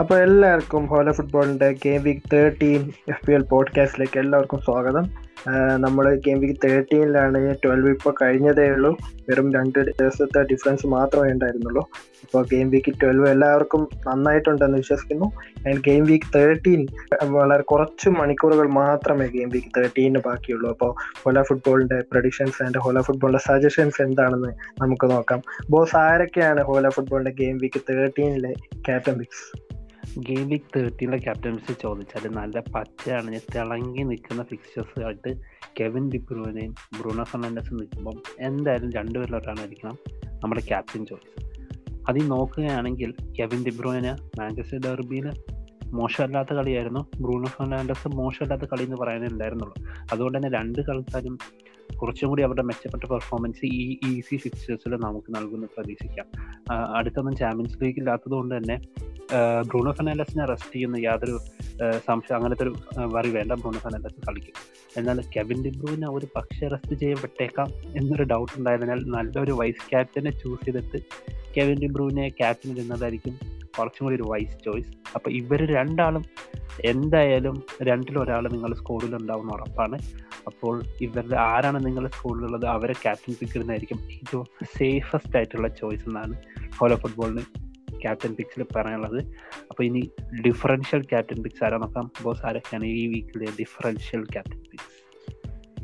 അപ്പോൾ എല്ലാവർക്കും ഹോല ഫുട്ബോളിന്റെ game week thirteen F P L പോഡ്കാസ്റ്റിലേക്ക് എല്ലാവർക്കും സ്വാഗതം. നമ്മൾ ഗെയിം വീക്ക് തേർട്ടീനിലാണ് ട്വൽവ് ഇപ്പോൾ കഴിഞ്ഞതേ ഉള്ളൂ. വെറും രണ്ട് ദിവസത്തെ ഡിഫറൻസ് മാത്രമേ ഉണ്ടായിരുന്നുള്ളൂ. അപ്പോൾ ഗെയിം വീക്ക് ട്വൽവ് എല്ലാവർക്കും നന്നായിട്ടുണ്ടെന്ന് വിശ്വസിക്കുന്നു. ആൻഡ് ഗെയിം വീക്ക് തേർട്ടീൻ വളരെ കുറച്ച് മണിക്കൂറുകൾ മാത്രമേ ഗെയിം വീക്ക് തേർട്ടീന് ബാക്കിയുള്ളൂ. അപ്പോൾ ഹോല ഫുട്ബോളിന്റെ പ്രഡിക്ഷൻസ് ആൻഡ് ഹോല ഫുട്ബോളിന്റെ സജഷൻസ് എന്താണെന്ന് നമുക്ക് നോക്കാം. ബോസ് ആരൊക്കെയാണ് ഹോല ഫുട്ബോളിന്റെ ഗെയിം വീക്ക് തേർട്ടീനിലെ ക്യാപ്റ്റൻ പിക്സ് ഗെയിം വീക്ക് തേർട്ടീനിലെ ക്യാപ്റ്റൻസി ചോദിച്ചാൽ നല്ല പച്ചയാണ്. തിളങ്ങി നിൽക്കുന്ന ഫിക്സേഴ്സ് ആയിട്ട് കെവിൻ ഡിബ്രൂനെയും ബ്രൂണോ ഫെർണാണ്ടസും നിൽക്കുമ്പം എന്തായാലും രണ്ടുപേരിലോട്ടാണായിരിക്കണം നമ്മുടെ ക്യാപ്റ്റൻ ചോയ്സ്. അതിൽ നോക്കുകയാണെങ്കിൽ കെവിൻ ഡിബ്രോയിന് മാഞ്ചസ്റ്റർ ഡെർബിയിൽ മോശമല്ലാത്ത കളിയായിരുന്നു. ബ്രൂണോ ഫെർണാണ്ടസ് മോശമല്ലാത്ത കളി എന്ന് പറയാനേ ഉണ്ടായിരുന്നുള്ളൂ. അതുകൊണ്ട് തന്നെ രണ്ട് കളിക്കാരും കുറച്ചും കൂടി അവരുടെ മെച്ചപ്പെട്ട പെർഫോമൻസ് ഈ ഈസി ഫിക്സേഴ്സിൽ നമുക്ക് നൽകുമെന്ന് പ്രതീക്ഷിക്കാം. അടുത്തൊന്നും ചാമ്പ്യൻസ് ലീഗ് ഇല്ലാത്തത് തന്നെ ബ്രൂണോ ഫെർണാണ്ടസിനെ റെസ്റ്റ് ചെയ്യുന്ന യാതൊരു സംശയം അങ്ങനത്തെ ഒരു വറി വേണ്ട ബ്രൂണോ ഫെർണാണ്ടസ് കളിക്കും. എന്നാൽ കെവിൻ ഡിബ്രൂവിനെ ഒരു പക്ഷേ റെസ്റ്റ് ചെയ്യപ്പെട്ടേക്കാം എന്നൊരു ഡൗട്ട് ഉണ്ടായതിനാൽ നല്ലൊരു വൈസ് ക്യാപ്റ്റനെ ചൂസ് ചെയ്തിട്ട് കെവിൻ ഡിബ്രൂവിനെ ക്യാപ്റ്റൻ ഇടുന്നതായിരിക്കും കുറച്ചും കൂടി ഒരു വൈസ് ചോയ്സ് അപ്പോൾ ഇവർ രണ്ടാളും എന്തായാലും രണ്ടിലൊരാൾ നിങ്ങൾ സ്കോഡിൽ ഉണ്ടാവുന്ന ഉറപ്പാണ്. അപ്പോൾ ഇവരുടെ ആരാണ് നിങ്ങളുടെ സ്കൂളിലുള്ളത് അവരെ ക്യാപ്റ്റൻ പിക്ക് ഇടുന്നതായിരിക്കും ഏറ്റവും സേഫസ്റ്റ് ആയിട്ടുള്ള ചോയ്സ് എന്നാണ് ഓരോ ഫുട്ബോളിന് ക്യാപ്റ്റൻ പിക്സിൽ പറയാനുള്ളത്. അപ്പോൾ ഇനി ഡിഫറൻഷ്യൽ ക്യാപ്റ്റൻ പിക്സ് ആരാ നോക്കാം? ബോസ് ആരൊക്കെയാണ് ഈ വീക്കിലെ differential captain picks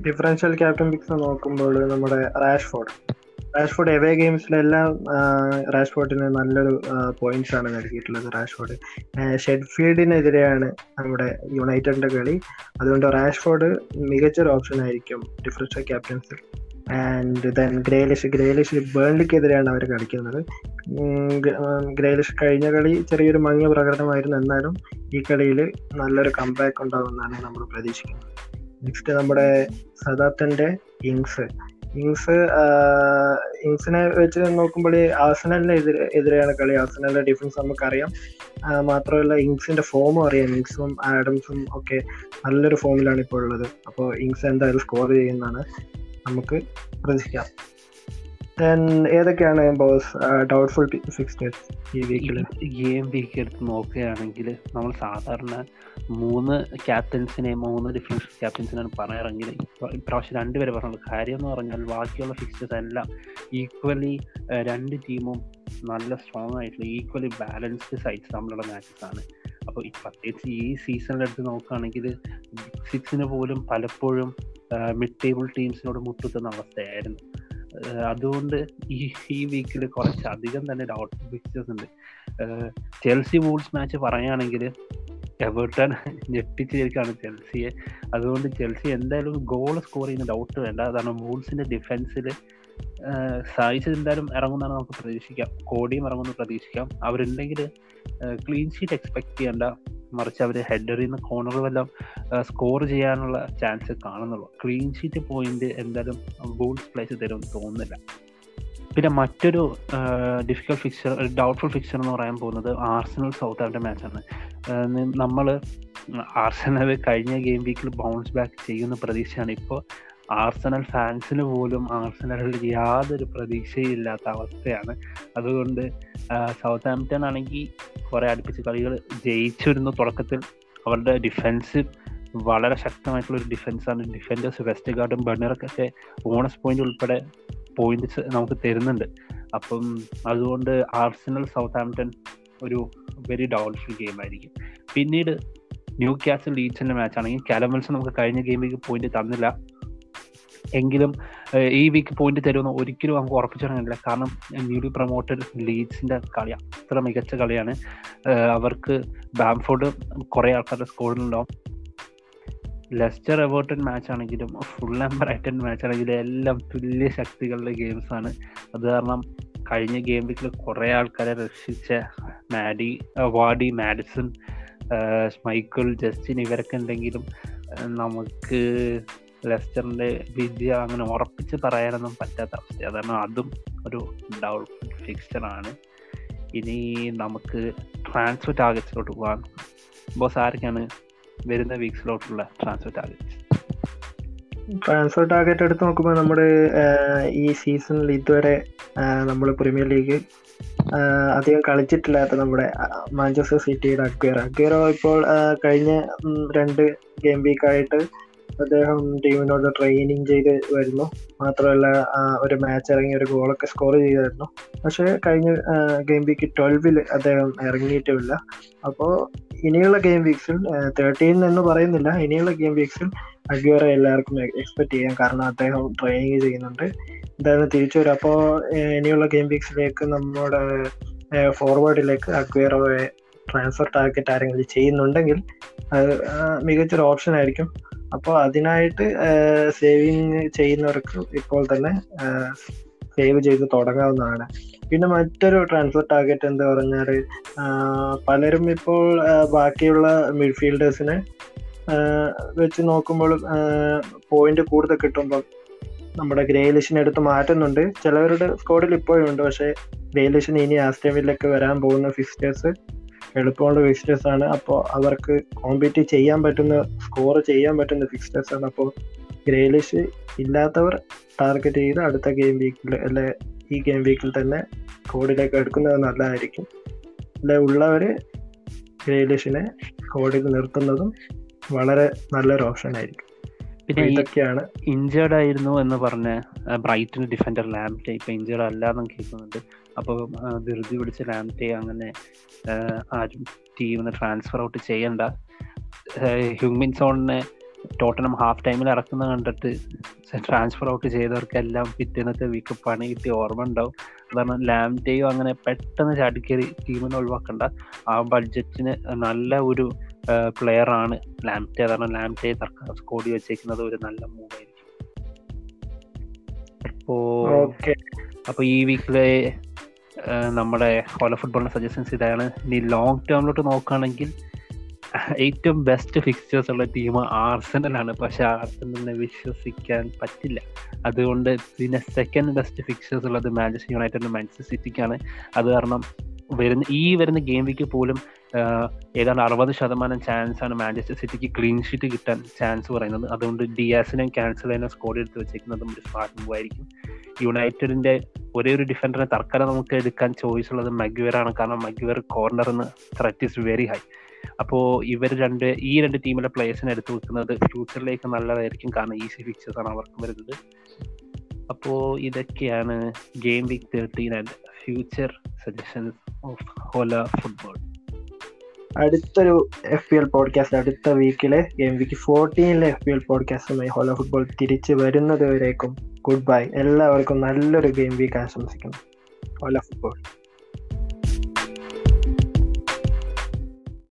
differential captain picks നോക്കുമ്പോൾ നമ്മുടെ റാഷ്ഫോർഡ് റാഷ്ഫോർഡ് എവേ ഗെയിംസിലെല്ലാം റാഷ്ഫോർഡിന് നല്ലൊരു പോയിന്റ്സ് ആണ് നൽകിയിട്ടുള്ളത് റാഷ്ഫോർഡ് ഷെഡ്ഫീൽഡിനെതിരെയാണ് നമ്മുടെ യുണൈറ്റഡിന്റെ കളി. അതുകൊണ്ട് റാഷ്ഫോർഡ് മികച്ചൊരു ഓപ്ഷൻ ആയിരിക്കും ഡിഫറൻഷ്യൽ ക്യാപ്റ്റൻസിൽ ആൻഡ് ദെൻ ഗ്രേലിഷ് ഗ്രേലിഷ് ബേൺലിക്കെതിരെയാണ് അവർ കളിക്കുന്നത്. ഗ്രേലിഷ് കഴിഞ്ഞ കളി ചെറിയൊരു മങ്ങിയ പ്രകടനമായിരുന്നു. എന്നാലും ഈ കളിയിൽ നല്ലൊരു കംബാക്ക് ഉണ്ടാകുമെന്നാണ് നമ്മൾ പ്രതീക്ഷിക്കുന്നത്. നെക്സ്റ്റ് നമ്മുടെ സദാത്തന്റെ ഇങ്സ് ഇങ്സ് ഇങ്സിനെ വെച്ച് നോക്കുമ്പോൾ ആസനലിന് എതിരെ എതിരെയാണ് കളി. ആസനലിന്റെ ഡിഫൻസ് നമുക്കറിയാം. മാത്രമല്ല ഇങ്സിന്റെ ഫോമും അറിയാം. ഇങ്സും ആഡംസും ഒക്കെ നല്ലൊരു ഫോമിലാണ് ഇപ്പോൾ ഉള്ളത് അപ്പോൾ ഇങ്സ് എന്തായാലും സ്കോർ ചെയ്യുന്നതാണ്. നമുക്ക് പ്രതീക്ഷിക്കാം. ഏതൊക്കെയാണ് ബോസ് ഡൗട്ട്ഫുൾ ഫിക്സ്റ്റേഴ്സ് ഈ വീക്കിൽ ഗെയിം വീക്ക് എടുത്ത് നോക്കുകയാണെങ്കിൽ നമ്മൾ സാധാരണ മൂന്ന് ക്യാപ്റ്റൻസിനെ മൂന്ന് ഡിഫറൻഷ്യൽ ക്യാപ്റ്റൻസിനാണ് പറയാറെങ്കിൽ ഇപ്രാവശ്യം രണ്ടുപേരെ പറഞ്ഞത് കാര്യം എന്ന് പറഞ്ഞാൽ ബാക്കിയുള്ള ഫിക്സ്റ്റേഴ്സ് എല്ലാം ഈക്വലി രണ്ട് ടീമും നല്ല സ്ട്രോങ് ആയിട്ടുള്ള ഈക്വലി ബാലൻസ്ഡ് സൈഡ്സ് തമ്മിലുള്ള മാച്ചസ് ആണ്. അപ്പോൾ പ്രത്യേകിച്ച് ഈ സീസണിലെടുത്ത് നോക്കുകയാണെങ്കിൽ സിക്സിന് പോലും പലപ്പോഴും മിഡ് ടേബിൾ ടീംസിനോട് മുട്ടുത്തുന്ന അവസ്ഥയായിരുന്നു. അതുകൊണ്ട് ഈ ഈ വീക്കിൽ കുറച്ചധികം തന്നെ ഡൗട്ട് പിക്ചേഴ്സ് ഉണ്ട്. ചെൽസി വൂൾസ് മാച്ച് പറയുകയാണെങ്കിൽ എവേർട്ടൺ ഞെട്ടിച്ചിരിക്കുകയാണ് ചെൽസിയെ അതുകൊണ്ട് ചെൽസി എന്തായാലും ഗോൾ സ്കോർ ചെയ്യുന്ന ഡൗട്ട് വേണ്ട. അതാണ് വൂൾസിന്റെ ഡിഫൻസിൽ സായിച്ച് എന്തായാലും ഇറങ്ങുന്നതാണ് നമുക്ക് പ്രതീക്ഷിക്കാം. കോടിയും ഇറങ്ങുമെന്ന് പ്രതീക്ഷിക്കാം. അവരുണ്ടെങ്കിൽ ക്ലീൻ ഷീറ്റ് എക്സ്പെക്ട് ചെയ്യേണ്ട. മറിച്ച് അവർ ഹെഡറിൽ നിന്ന് കോർണർ വല്ലതും സ്കോർ ചെയ്യാനുള്ള ചാൻസ് കാണുന്നുള്ളൂ. ക്ലീൻ ഷീറ്റ് പോയിന്റ് എന്തായാലും ബോൾസ് പ്ലേസ് തരും തോന്നുന്നില്ല. പിന്നെ മറ്റൊരു ഡിഫിക്കൽട്ട് ഫിക്സർ ഡൗട്ട്ഫുൾ ഫിക്സർ എന്ന് പറയാൻ പോകുന്നത് ആർസനൽ സൗത്ത് ആഫ്റ്റർ മാച്ചാണ് നമ്മൾ ആർസനൽ കഴിഞ്ഞ ഗെയിം വീക്കിൽ ബൗൺസ് ബാക്ക് ചെയ്യുന്ന പ്രതീക്ഷയാണ്. ഇപ്പോൾ ആർസനൽ ഫാൻസിന് പോലും ആർസനലിൽ യാതൊരു പ്രതീക്ഷയില്ലാത്ത അവസ്ഥയാണ്. അതുകൊണ്ട് സൗത്ത് ആംപ്റ്റൺ ആണെങ്കിൽ കുറേ അടുപ്പിച്ച് കളികൾ ജയിച്ചിരുന്നു തുടക്കത്തിൽ. അവരുടെ ഡിഫൻസ് വളരെ ശക്തമായിട്ടുള്ള ഒരു ഡിഫൻസാണ് ഡിഫൻഡേഴ്സ് വെസ്റ്റ് ഗാർഡും ബണ്ണറൊക്കെ ബോണസ് പോയിന്റ് ഉൾപ്പെടെ പോയിന്റ്സ് നമുക്ക് തരുന്നുണ്ട്. അപ്പം അതുകൊണ്ട് ആർസണൽ സൗത്ത് ആംപ്റ്റൺ ഒരു വെരി ഡൗൺഫുൾ ഗെയിം ആയിരിക്കും. പിന്നീട് ന്യൂ ക്യാസൽ ലീഡ്സിന്റെ മാച്ച് ആണെങ്കിൽ നമുക്ക് കഴിഞ്ഞ ഗെയിമിലേക്ക് പോയിന്റ് തന്നില്ല. എങ്കിലും ഈ വീക്ക് പോയിന്റ് തരുമെന്ന് ഒരിക്കലും നമുക്ക് ഉറപ്പിച്ചു പറയാനില്ല കാരണം ന്യൂലി പ്രൊമോട്ടഡ് ലീഡ്സിന്റെ കളി അത്ര മികച്ച കളിയാണ്. അവർക്ക് ബാംഫോർഡ് കുറെ ആൾക്കാരുടെ സ്കോറിലുണ്ടാവും ലെസ്റ്റർ എവേർട്ടൺ മാച്ച് ആണെങ്കിലും ഫുൾ ബ്രൈറ്റൺ മാച്ച് ആണെങ്കിലും എല്ലാം തുല്യ ശക്തികളുടെ ഗെയിംസ് ആണ്. അത് കാരണം കഴിഞ്ഞ ഗെയിം വീക്കിൽ കുറെ ആൾക്കാരെ രക്ഷിച്ച Maddy Vardy Maddison Michael Justin ഇവരൊക്കെ ഉണ്ടെങ്കിലും നമുക്ക് ലെസ്റ്ററിന്റെ വിജയം അങ്ങനെ ഉറപ്പിച്ച് പറയാനൊന്നും പറ്റാത്ത അവസ്ഥ അതാണ് അതും ഒരു ഡൗട്ട് ഫിക്സ്ഡ് ആണ്. ഇനി നമുക്ക് ട്രാൻസ്ഫർ ടാർഗറ്റ്സിലോട്ട് പോകാം. ബോസ് ആരൊക്കെയാണ് വരുന്ന വീക്സിലോട്ടുള്ള ട്രാൻസ്ഫർ ടാർഗറ്റ്സ് ട്രാൻസ്ഫർ ടാർഗറ്റ് എടുത്ത് നോക്കുമ്പോൾ നമ്മുടെ ഈ സീസണിൽ ഇതുവരെ നമ്മൾ പ്രീമിയർ ലീഗ് അധികം കളിച്ചിട്ടില്ലാത്ത നമ്മുടെ മാഞ്ചസ്റ്റർ സിറ്റിയുടെ അക്വേറ അക്വേറ ഇപ്പോൾ കഴിഞ്ഞ രണ്ട് ഗെയിം വീക്കായിട്ട് അദ്ദേഹം ടീമിനോട് ട്രെയിനിങ് ചെയ്ത് വരുന്നു. മാത്രമല്ല ഒരു മാച്ച് ഇറങ്ങി ഒരു ഗോളൊക്കെ സ്കോർ ചെയ്തായിരുന്നു. പക്ഷേ കഴിഞ്ഞ ഗെയിം വീക്ക് ട്വൽവിൽ അദ്ദേഹം ഇറങ്ങിയിട്ടുമില്ല അപ്പോൾ ഇനിയുള്ള ഗെയിം വീക്സിൽ തേർട്ടീൻ എന്ന് പറയുന്നില്ല. ഇനിയുള്ള ഗെയിം വീക്സിൽ അഗ്വേറ എല്ലാവർക്കും എക്സ്പെക്ട് ചെയ്യാം. കാരണം അദ്ദേഹം ട്രെയിനിങ് ചെയ്യുന്നുണ്ട്. എന്തായാലും തിരിച്ചു വരും. അപ്പോൾ ഇനിയുള്ള ഗെയിം വീക്സിലേക്ക് നമ്മുടെ ഫോർവേഡിലേക്ക് അഗ്വേറോയെ ട്രാൻസ്ഫർ ടാർഗറ്റ് ആരെങ്കിലും ചെയ്യുന്നുണ്ടെങ്കിൽ അത് മികച്ചൊരു ഓപ്ഷൻ ആയിരിക്കും. അപ്പോൾ അതിനായിട്ട് സേവിങ് ചെയ്യുന്നവർക്ക് ഇപ്പോൾ തന്നെ സേവ് ചെയ്ത് തുടങ്ങാവുന്നതാണ്. പിന്നെ മറ്റൊരു ട്രാൻസ്ഫർ ടാർഗറ്റ് എന്ന് പറഞ്ഞാൽ പലരും ഇപ്പോൾ ബാക്കിയുള്ള മിഡ്ഫീൽഡേഴ്സിനെ വെച്ച് നോക്കുമ്പോൾ പോയിന്റ് കൂടുതൽ കിട്ടുമ്പോൾ നമ്മുടെ ഗ്രേലിഷിനെ എടുത്ത് മാറ്റുന്നുണ്ട്. ചിലവരുടെ സ്കോഡിൽ ഇപ്പോഴും ഉണ്ട്. പക്ഷേ ഗ്രേലിഷിന് ഇനി ആസ്റ്റേമിലൊക്കെ വരാൻ പോകുന്ന ഫിക്സ്റ്റേഴ്സ് എളുപ്പമുള്ള ഫിക്സ്റ്റേഴ്സ് ആണ്. അപ്പോൾ അവർക്ക് കോമ്പീറ്റ് ചെയ്യാൻ പറ്റുന്ന സ്കോർ ചെയ്യാൻ പറ്റുന്ന ഫിക്സ്റ്റേഴ്സ് ആണ്. അപ്പോൾ ഗ്രേലിഷ് ഇല്ലാത്തവർ ടാർഗറ്റ് ചെയ്ത് അടുത്ത ഗെയിം വീക്കിൽ അല്ലെ ഈ ഗെയിം വീക്കിൽ തന്നെ സ്കോഡിലേക്ക് എടുക്കുന്നത് നല്ലതായിരിക്കും. അല്ലെ ഉള്ളവർ ഗ്രേലിഷിനെ സ്കോഡിൽ നിർത്തുന്നതും വളരെ നല്ലൊരു ഓപ്ഷൻ ആയിരിക്കും. പിന്നെ ഇതൊക്കെയാണ്. ഇഞ്ചേർഡ് ആയിരുന്നു എന്ന് പറഞ്ഞ ബ്രൈറ്റൺ ഡിഫൻഡർ ലാബിലെ ഇപ്പൊ ഇഞ്ചേർഡ് അല്ലാന്നും കേൾക്കുന്നുണ്ട്. അപ്പോൾ ധൃതി പിടിച്ച് ലാംറ്റെ അങ്ങനെ ആരും ടീമിന് ട്രാൻസ്ഫർ ഔട്ട് ചെയ്യണ്ട. ഹ്യൂമിൻ സോണിനെ ടോട്ടനം ഹാഫ് ടൈമിൽ ഇറക്കുന്ന കണ്ടിട്ട് ട്രാൻസ്ഫർ ഔട്ട് ചെയ്തവർക്കെല്ലാം പിറ്റേന്നത്തെ വീക്ക് പണി കിട്ടി ഓർമ്മ ഉണ്ടാവും. കാരണം ലാംറ്റെയോ അങ്ങനെ പെട്ടെന്ന് ചാടിക്കേറി ടീമിനെ ഒഴിവാക്കണ്ട. ആ ബഡ്ജറ്റിന് നല്ല ഒരു പ്ലെയർ ആണ് ലാംറ്റെ കാരണം ലാംറ്റെ സർക്കാർ സ്കോഡി വെച്ചേക്കുന്നത് ഒരു നല്ല മൂവ് ആയിരിക്കും. അപ്പോ ഓക്കെ അപ്പൊ ഈ വീക്കിലെ നമ്മുടെ ഹോള ഫുട്ബോളിന്റെ സജഷൻസ് ഇതാണ്. ഇനി ലോങ് ടേമിലോട്ട് നോക്കുകയാണെങ്കിൽ ഏറ്റവും ബെസ്റ്റ് ഫിക്സ്റ്റേഴ്സ് ഉള്ള ടീം ആർസനലാണ് പക്ഷെ ആർസനലിനെ വിശ്വസിക്കാൻ പറ്റില്ല. അതുകൊണ്ട് പിന്നെ സെക്കൻഡ് ബെസ്റ്റ് ഫിക്സ്റ്റേഴ്സ് ഉള്ളത് മാഞ്ചസ്റ്റർ യുണൈറ്റഡിനും മാഞ്ചസ്റ്റർ സിറ്റിക്കാണ് അത് കാരണം വരുന്ന ഈ വരുന്ന ഗെയിം വീക്ക് പോലും ഏതാണ്ട് അറുപത് ശതമാനം ചാൻസ് ആണ് മാഞ്ചസ്റ്റർ സിറ്റിക്ക് ക്ലീൻ ഷീറ്റ് കിട്ടാൻ ചാൻസ് പറയുന്നത്. അതുകൊണ്ട് ഡിയാസിനെയും ക്യാൻസൽ ചെയ്യുന്ന സ്കോഡ് എടുത്ത് വെച്ചേക്കുന്നതും ഒരു സ്മാർട്ട് മൂവ് ആയിരിക്കും. യുണൈറ്റഡിന്റെ ഒരേ ഒരു ഡിഫൻഡറിനെ തർക്കര നമുക്ക് എടുക്കാൻ ചോയ്സ് ഉള്ളത് മഗ്യുവർ ആണ്. കാരണം മഗ്യുവർ കോർണറിന് ത്രറ്റ് ഇസ് വെരി ഹൈ അപ്പോൾ ഇവർ രണ്ട് ഈ രണ്ട് ടീമിലെ പ്ലേയേഴ്സിനെ എടുത്തു വെക്കുന്നത് ഫ്യൂച്ചറിലേക്ക് നല്ലതായിരിക്കും. കാരണം ഈസി ഫിക്ചേഴ്സ് ആണ് അവർക്ക് വരുന്നത്. അപ്പോൾ ഇതൊക്കെയാണ് game week thirteen and future suggestions of Hola football അടുത്തൊരു എഫ് പി എൽ പോഡ്കാസ്റ്റ് അടുത്ത വീക്കിലെ എം വിക്ക് ഫോർട്ടീനിലെ എഫ് പി എൽ പോഡ്കാസ്റ്റുമായി ഹോലോ ഫുട്ബോൾ തിരിച്ചു വരുന്നത് വരേക്കും. ഗുഡ് ബൈ എല്ലാവർക്കും നല്ലൊരു ഗെയിം വീക്ക് ആശംസിക്കുന്നു. ഹോല ഫുട്ബോൾ